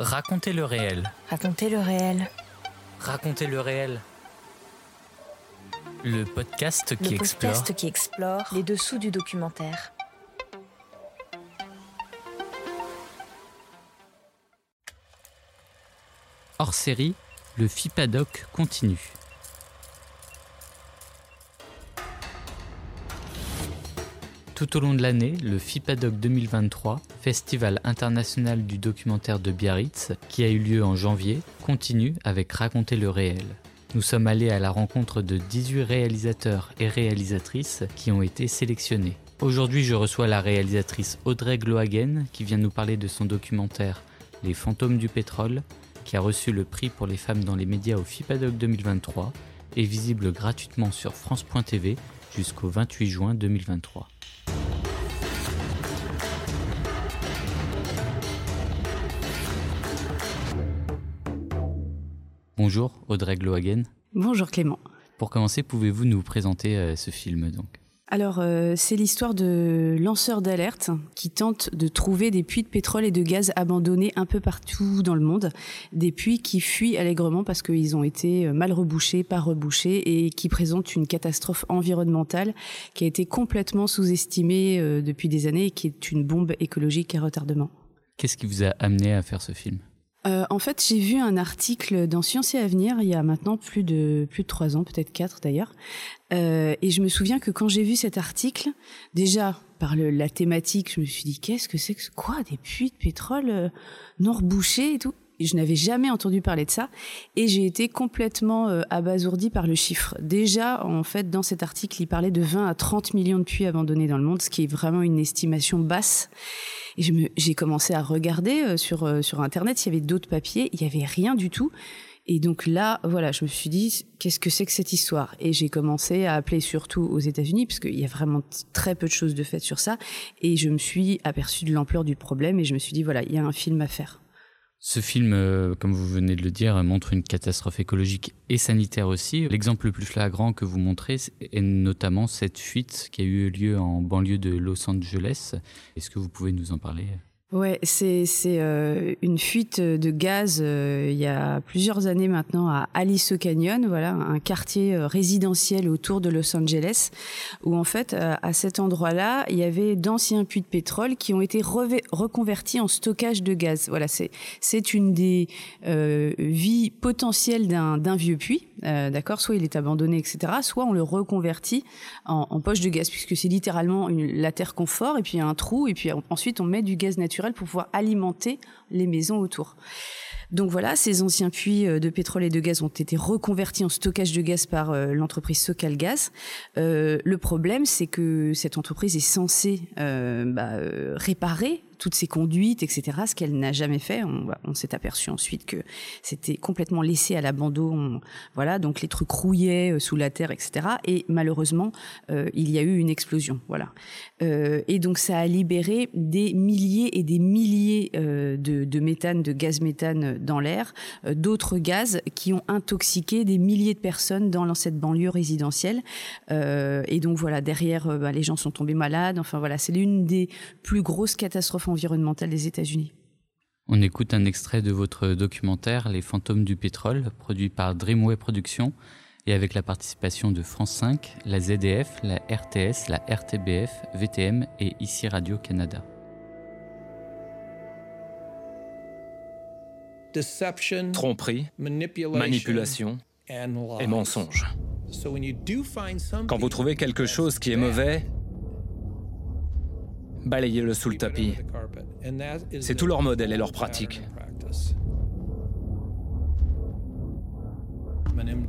Racontez le réel. Racontez le réel. Racontez le réel. Le podcast qui Le explore. podcast qui explore les dessous du documentaire. Hors série, le FIPADOC continue. Tout au long de l'année, le FIPADOC 2023, Festival international du documentaire de Biarritz, qui a eu lieu en janvier, continue avec Raconter le réel. Nous sommes allés à la rencontre de 18 réalisateurs et réalisatrices qui ont été sélectionnés. Aujourd'hui, je reçois la réalisatrice Audrey Glohagen qui vient nous parler de son documentaire Les fantômes du pétrole, qui a reçu le prix pour les femmes dans les médias au FIPADOC 2023 et visible gratuitement sur France.tv jusqu'au 28 juin 2023. Bonjour Audrey Glohagen. Bonjour Clément. Pour commencer, pouvez-vous nous présenter euh, ce film donc? Alors, euh, c'est l'histoire de lanceurs d'alerte qui tentent de trouver des puits de pétrole et de gaz abandonnés un peu partout dans le monde. Des puits qui fuient allègrement parce qu'ils ont été euh, mal rebouchés, pas rebouchés et qui présentent une catastrophe environnementale qui a été complètement sous-estimée euh, depuis des années et qui est une bombe écologique à retardement. Qu'est-ce qui vous a amené à faire ce film? Euh, en fait, j'ai vu un article dans Science et Avenir il y a maintenant plus de plus de trois ans, peut-être quatre d'ailleurs, Euh, et je me souviens que quand j'ai vu cet article, déjà par le, la thématique, je me suis dit qu'est-ce que c'est que quoi des puits de pétrole euh, non rebouchés et tout? Je n'avais jamais entendu parler de ça et j'ai été complètement euh, abasourdie par le chiffre. Déjà, en fait, dans cet article, il parlait de 20 à 30 millions de puits abandonnés dans le monde, ce qui est vraiment une estimation basse. Et j'ai commencé à regarder euh, sur, euh, sur Internet s'il y avait d'autres papiers. Il y avait rien du tout. Et donc là, voilà, je me suis dit, qu'est-ce que c'est que cette histoire? Et j'ai commencé à appeler surtout aux États-Unis, parce qu'il y a vraiment très peu de choses de faites sur ça. Et je me suis aperçue de l'ampleur du problème et je me suis dit, voilà, il y a un film à faire. Ce film, euh, comme vous venez de le dire, montre une catastrophe écologique et sanitaire aussi. L'exemple le plus flagrant que vous montrez est notamment cette fuite qui a eu lieu en banlieue de Los Angeles. Est-ce que vous pouvez nous en parler? Ouais, c'est euh, une fuite de gaz euh, il y a plusieurs années maintenant à Alice Canyon, voilà, un quartier euh, résidentiel autour de Los Angeles, où en fait euh, à cet endroit-là il y avait d'anciens puits de pétrole qui ont été reconvertis en stockage de gaz. Voilà, c'est c'est une des euh, vies potentielles d'un d'un vieux puits, d'accord. Soit il est abandonné, etc. Soit on le reconvertit en, en poche de gaz, puisque c'est littéralement une, la terre confort et puis il y a un trou et puis en- ensuite on met du gaz naturel pour pouvoir alimenter les maisons autour. Donc voilà, ces anciens puits euh, de pétrole et de gaz ont été reconvertis en stockage de gaz par euh, l'entreprise Socalgaz. Euh, le problème, c'est que cette entreprise est censée euh, bah, réparer toutes ces conduites, etc., ce qu'elle n'a jamais fait. On, s'est aperçu ensuite que c'était complètement laissé à l'abandon. Voilà, donc les trucs rouillaient euh, sous la terre, etc. Et malheureusement, euh, il y a eu une explosion. Voilà. Euh, et donc ça a libéré des milliers et des milliers de, méthane, de gaz méthane dans l'air, d'autres gaz qui ont intoxiqué des milliers de personnes dans cette banlieue résidentielle. Et donc voilà, derrière, bah, les gens sont tombés malades. Enfin voilà, c'est l'une des plus grosses catastrophes environnementales des États-Unis. On écoute un extrait de votre documentaire Les fantômes du pétrole, produit par Dreamway Productions et avec la participation de France 5, la ZDF, la RTS, la RTBF, VTM et ici Radio-Canada. deception, Tromperie, manipulation, et mensonge. So when you do find something Quand vous trouvez quelque chose qui est mauvais, balayez-le sous le tapis. C'est tout leur modèle et leur pratique.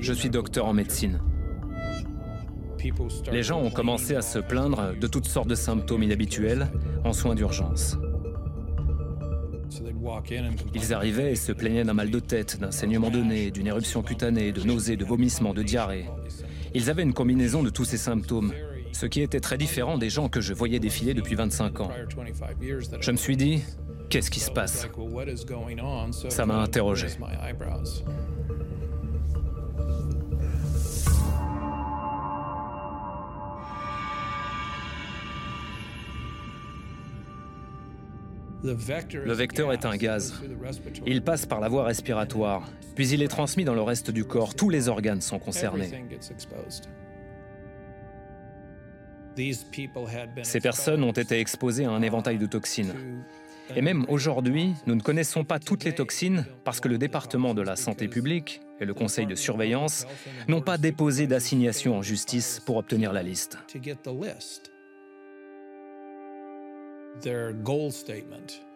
Je suis docteur en médecine. Les gens ont commencé à se plaindre de toutes sortes de symptômes inhabituels en soins d'urgence. Ils arrivaient et se plaignaient d'un mal de tête, d'un saignement de nez, d'une éruption cutanée, de nausées, de vomissements, de diarrhée. Ils avaient une combinaison de tous ces symptômes, ce qui était très différent des gens que je voyais défiler depuis 25 ans. Je me suis dit, qu'est-ce qui se passe? Ça m'a interrogé. Le vecteur est un gaz. Il passe par la voie respiratoire, puis il est transmis dans le reste du corps. Tous les organes sont concernés. Ces personnes ont été exposées à un éventail de toxines. Et même aujourd'hui, nous ne connaissons pas toutes les toxines parce que le département de la santé publique et le conseil de surveillance n'ont pas déposé d'assignation en justice pour obtenir la liste.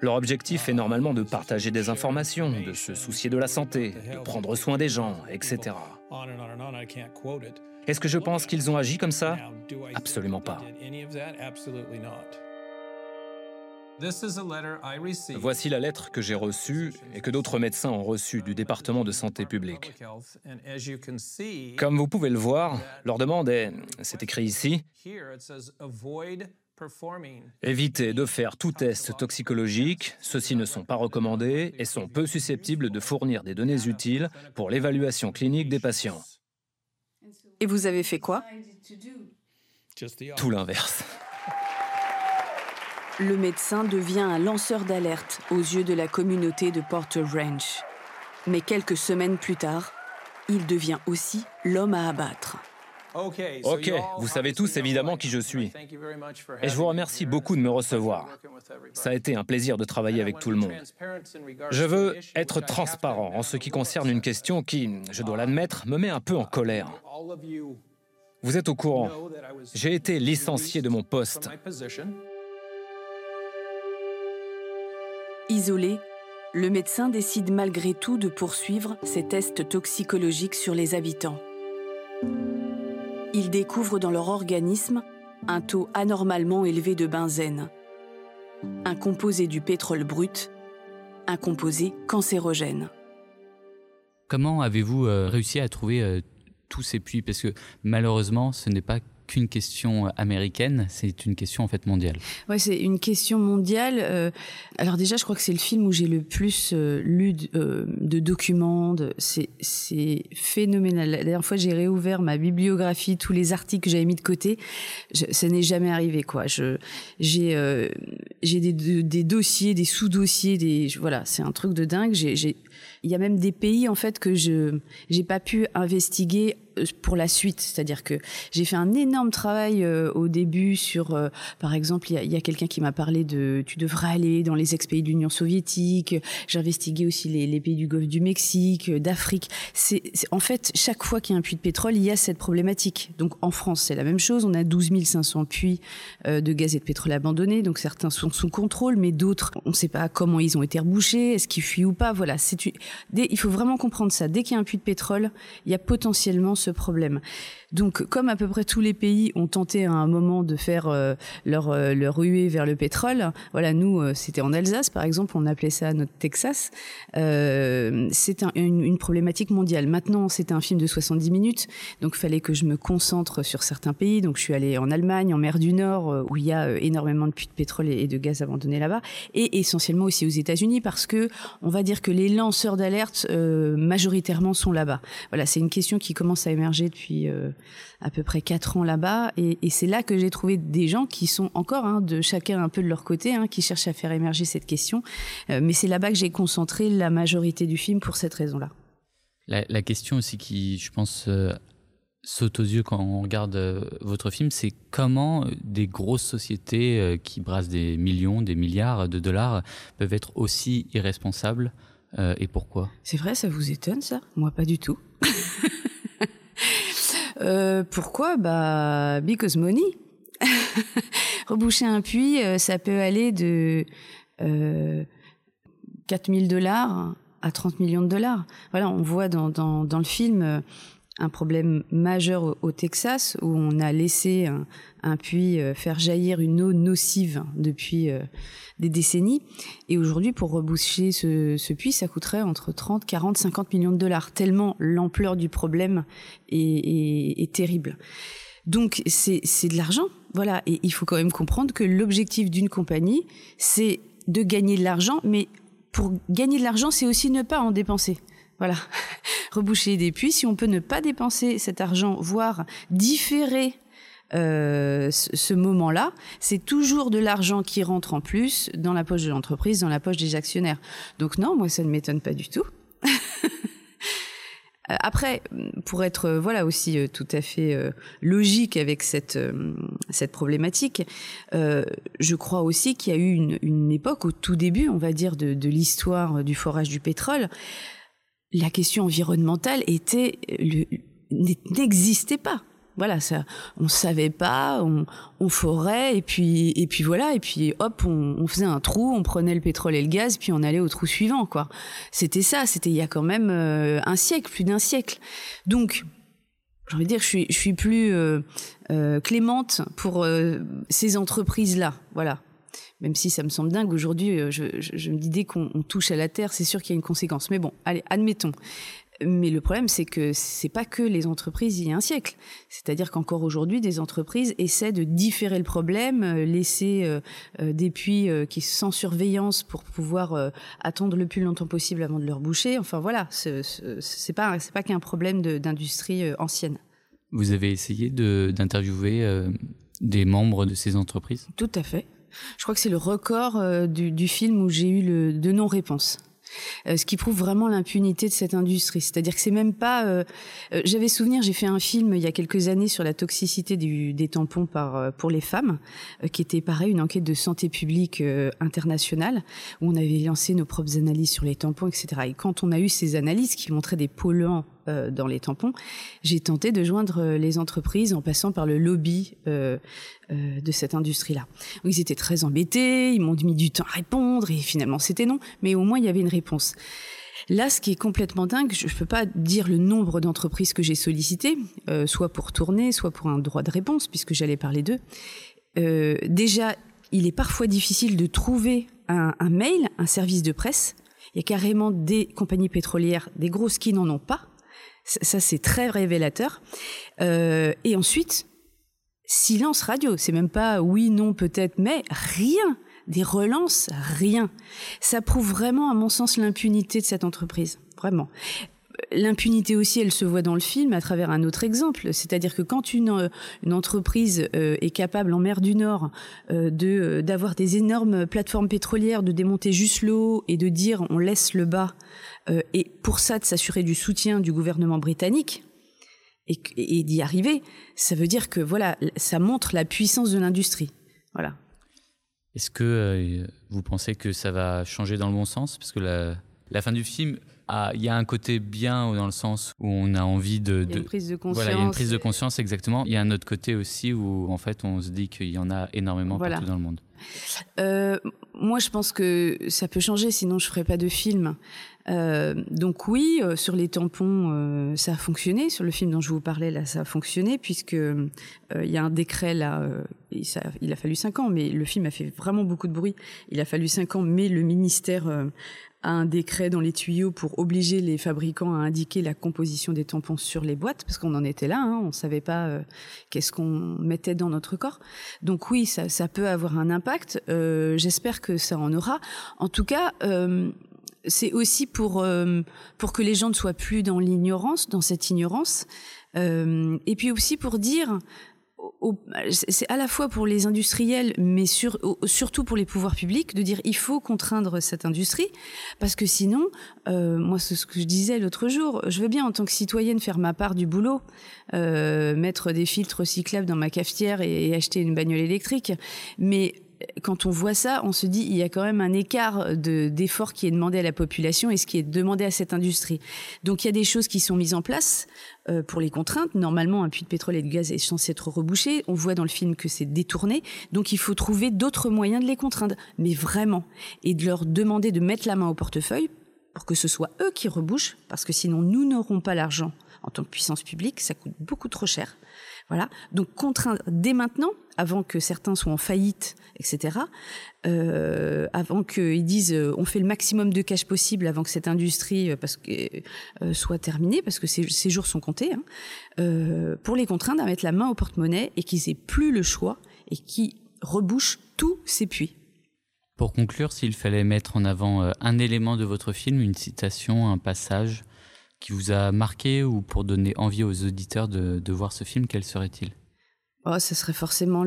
Leur objectif est normalement de partager des informations, de se soucier de la santé, de prendre soin des gens, etc. Est-ce que je pense qu'ils ont agi comme ça? Absolument pas. Voici la lettre que j'ai reçue et que d'autres médecins ont reçue du département de santé publique. Comme vous pouvez le voir, leur demande est, c'est écrit ici, Évitez de faire tout test toxicologique, ceux-ci ne sont pas recommandés et sont peu susceptibles de fournir des données utiles pour l'évaluation clinique des patients. Et vous avez fait quoi Tout l'inverse. Le médecin devient un lanceur d'alerte aux yeux de la communauté de Porter Ranch. Mais quelques semaines plus tard, il devient aussi l'homme à abattre. Ok, vous savez tous évidemment qui je suis. Et je vous remercie beaucoup de me recevoir. Ça a été un plaisir de travailler avec tout le monde. Je veux être transparent en ce qui concerne une question qui, je dois l'admettre, me met un peu en colère. Vous êtes au courant. J'ai été licencié de mon poste. Isolé, le médecin décide malgré tout de poursuivre ses tests toxicologiques sur les habitants. Il découvre dans leur organisme un taux anormalement élevé de benzène, un composé du pétrole brut, un composé cancérogène. Comment avez-vous euh, réussi à trouver euh, tous ces puits? Parce que malheureusement, ce n'est pas qu'une question américaine, c'est une question en fait mondiale. Ouais, c'est une question mondiale. Euh, alors déjà, je crois que c'est le film où j'ai le plus euh, lu de, euh, documents. C'est phénoménal. La dernière fois, j'ai réouvert ma bibliographie, tous les articles que j'avais mis de côté. Ça n'est jamais arrivé quoi. Je j'ai euh, j'ai des, dossiers, des sous-dossiers, des voilà, c'est un truc de dingue. Il y a même des pays en fait que je j'ai pas pu investiguer euh, pour la suite. C'est-à-dire que j'ai fait un énorme travail euh, au début sur, euh, par exemple, il y a, a quelqu'un qui m'a parlé de tu devrais aller dans les ex-pays de l'Union soviétique. J'ai investigué aussi les, les, pays du Golfe du Mexique, d'Afrique. C'est en fait chaque fois qu'il y a un puits de pétrole, il y a cette problématique. Donc en France, c'est la même chose. On a 12 500 puits de gaz et de pétrole abandonnés. Donc certains sont sous contrôle, mais d'autres, on ne sait pas comment ils ont été rebouchés, est-ce qu'ils fuient ou pas. Voilà, c'est il faut vraiment comprendre ça. Dès qu'il y a un puits de pétrole, il y a potentiellement ce problème. Donc, comme à peu près tous les pays ont tenté à un moment de faire euh, leur, euh, leur ruée vers le pétrole, voilà, nous, euh, c'était en Alsace, par exemple, on appelait ça notre Texas. Euh, c'est un, une, une, problématique mondiale. Maintenant, c'était un film de 70 minutes, donc il fallait que je me concentre sur certains pays. Donc, je suis allée en Allemagne, en mer du Nord, où il y a énormément de puits de pétrole et, et de gaz abandonnés là-bas, et essentiellement aussi aux États-Unis, parce que on va dire que les lanceurs d'alerte majoritairement sont là-bas. Voilà, c'est une question qui commence à émerger depuis à peu près quatre ans là-bas, et, et c'est là que j'ai trouvé des gens qui sont encore hein, de chacun un peu de leur côté, hein, qui cherchent à faire émerger cette question. Euh, mais c'est là-bas que j'ai concentré la majorité du film pour cette raison-là. La, la, question aussi qui, je pense, euh, saute aux yeux quand on regarde euh, votre film, c'est comment des grosses sociétés euh, qui brassent des millions, des milliards de dollars peuvent être aussi irresponsables euh, et pourquoi? C'est vrai, ça vous étonne ça? Moi, pas du tout. Euh, pourquoi Bah, because money. Reboucher un puits, euh, ça peut aller de euh, 4000 dollars à 30 millions de dollars. Voilà, on voit dans, dans, dans le film euh, un problème majeur au, Texas où on a laissé un, puits euh, faire jaillir une eau nocive depuis euh, des décennies. Et aujourd'hui, pour reboucher ce, puits, ça coûterait entre 30, 40, 50 millions de dollars, tellement l'ampleur du problème est, est terrible. Donc c'est de l'argent, voilà. Et il faut quand même comprendre que l'objectif d'une compagnie, c'est de gagner de l'argent, mais pour gagner de l'argent, c'est aussi ne pas en dépenser. Voilà, reboucher des puits. Si on peut ne pas dépenser cet argent, voire différer euh, ce, moment-là, c'est toujours de l'argent qui rentre en plus dans la poche de l'entreprise, dans la poche des actionnaires. Donc non, moi ça ne m'étonne pas du tout. Euh, après, pour être euh, voilà aussi tout à fait logique avec cette cette problématique, je crois aussi qu'il y a eu une, une, époque au tout début, on va dire, de, de l'histoire du forage du pétrole, la question environnementale était n'existait pas. Voilà ça on savait pas on, forait et puis et puis voilà et puis hop on, faisait un trou on prenait le pétrole et le gaz puis on allait au trou suivant quoi. C'était ça c'était il y a quand même euh, un siècle plus d'un siècle. Donc j'ai envie de dire je suis plus euh, euh, clémente pour euh, ces entreprises là voilà même si ça me semble dingue aujourd'hui, je, je, je, me dis dès qu'on touche à la terre, c'est sûr qu'il y a une conséquence. Mais bon, allez, admettons. Mais le problème, c'est que c'est pas que les entreprises il y a un siècle. C'est-à-dire qu'encore aujourd'hui, des entreprises essaient de différer le problème, laisser euh, des puits euh, qui sont sans surveillance pour pouvoir euh, attendre le plus longtemps possible avant de leur boucher. Enfin voilà, c'est pas c'est pas qu'un problème d'industrie ancienne. Vous avez essayé d'interviewer des membres de ces entreprises? Tout à fait. Je crois que c'est le record euh, du, film où j'ai eu le, de non-réponse. Euh, ce qui prouve vraiment l'impunité de cette industrie. C'est-à-dire que c'est même pas. Euh, J'avais souvenir, j'ai fait un film il y a quelques années sur la toxicité des tampons pour les femmes, qui était pareil une enquête de santé publique internationale où on avait lancé nos propres analyses sur les tampons, etc. Et quand on a eu ces analyses qui montraient des polluants euh, dans les tampons, j'ai tenté de joindre les entreprises en passant par le lobby euh, euh, de cette industrie-là. Ils étaient très embêtés, ils m'ont mis du temps à répondre et finalement c'était non, mais au moins il y avait une réponse. Là, ce qui est complètement dingue, je ne peux pas dire le nombre d'entreprises que j'ai sollicitées, euh, soit pour tourner, soit pour un droit de réponse, puisque j'allais parler d'eux. Euh, déjà, il est parfois difficile de trouver un mail, un service de presse. Il y a carrément des compagnies pétrolières, des grosses qui n'en ont pas. Ça, c'est très révélateur. Euh, et ensuite, silence radio. C'est même pas oui, non, peut-être, mais rien. Des relances, rien. Ça prouve vraiment, à mon sens, l'impunité de cette entreprise. Vraiment. L'impunité aussi, elle se voit dans le film à travers un autre exemple, c'est-à-dire que quand une, entreprise euh, est capable en mer du Nord euh, de d'avoir des énormes plateformes pétrolières, de démonter juste l'eau et de dire on laisse le bas, euh, et pour ça de s'assurer du soutien du gouvernement britannique et, d'y arriver, ça veut dire que voilà, ça montre la puissance de l'industrie. Voilà. Est-ce que euh, vous pensez que ça va changer dans le bon sens? Parce que la fin du film, ah, il y a un côté bien dans le sens où on a envie de, Il y a une prise de conscience. Voilà, il y a une prise de conscience exactement. Il y a un autre côté aussi où en fait on se dit qu'il y en a énormément Voilà. partout dans le monde. Euh, moi, je pense que ça peut changer, sinon je ferais pas de film. Euh, donc oui, euh, sur les tampons, euh, ça a fonctionné. Sur le film dont je vous parlais, là, ça a fonctionné puisque il y a un décret là. et ça, il a fallu cinq ans, mais le film a fait vraiment beaucoup de bruit. Il a fallu cinq ans, mais le ministère un décret dans les tuyaux pour obliger les fabricants à indiquer la composition des tampons sur les boîtes, parce qu'on en était là, hein, on savait pas euh, qu'est-ce qu'on mettait dans notre corps. Donc oui, ça, peut avoir un impact. Euh, J'espère que ça en aura. En tout cas. Euh, c'est aussi pour pour que les gens ne soient plus dans l'ignorance, dans cette ignorance, et puis aussi pour dire, c'est à la fois pour les industriels, mais surtout pour les pouvoirs publics, de dire il faut contraindre cette industrie, parce que sinon, euh, moi c'est ce que je disais l'autre jour, je veux bien en tant que citoyenne faire ma part du boulot, euh, mettre des filtres recyclables dans ma cafetière et, et acheter une bagnole électrique, mais quand on voit ça, on se dit il y a quand même un écart de d'effort qui est demandé à la population et ce qui est demandé à cette industrie. Donc il y a des choses qui sont mises en place euh, pour les contraintes. Normalement, un puits de pétrole et de gaz est censé être rebouché. On voit dans le film que c'est détourné. Donc il faut trouver d'autres moyens de les contraindre, mais vraiment, et de leur demander de mettre la main au portefeuille pour que ce soit eux qui rebouchent, parce que sinon nous n'aurons pas l'argent en tant que puissance publique, ça coûte beaucoup trop cher. Voilà. Donc contraindre dès maintenant, avant que certains soient en faillite, etc. Euh, avant qu'ils disent euh, on fait le maximum de cash possible avant que cette industrie euh, soit terminée, parce que ces, ces jours sont comptés, hein, pour les contraindre à mettre la main au porte-monnaie et qu'ils aient plus le choix et qui rebouchent tous ces puits. Pour conclure, s'il fallait mettre en avant un élément de votre film, une citation, un passage qui vous a marqué ou pour donner envie aux auditeurs de, voir ce film, quel serait-il? Oh, ce serait forcément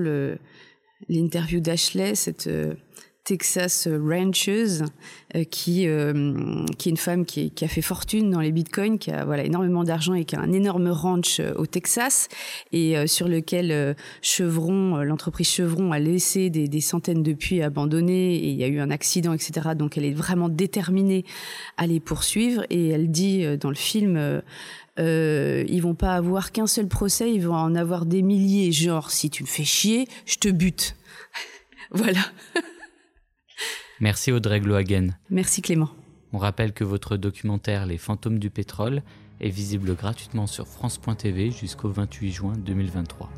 l'interview d'Ashley, cette euh, Texas rancheuse euh, qui euh, qui est une femme qui, a fait fortune dans les bitcoins, qui a voilà énormément d'argent et qui a un énorme ranch au Texas et sur lequel Chevron, l'entreprise Chevron, a laissé des, des, centaines de puits abandonnés et il y a eu un accident, etc. Donc elle est vraiment déterminée à les poursuivre et elle dit dans le film euh, ils vont pas avoir qu'un seul procès, ils vont en avoir des milliers. Genre, si tu me fais chier, je te bute. voilà. Merci Audrey Glohagen. Merci Clément. On rappelle que votre documentaire Les fantômes du pétrole est visible gratuitement sur France.tv jusqu'au 28 juin 2023.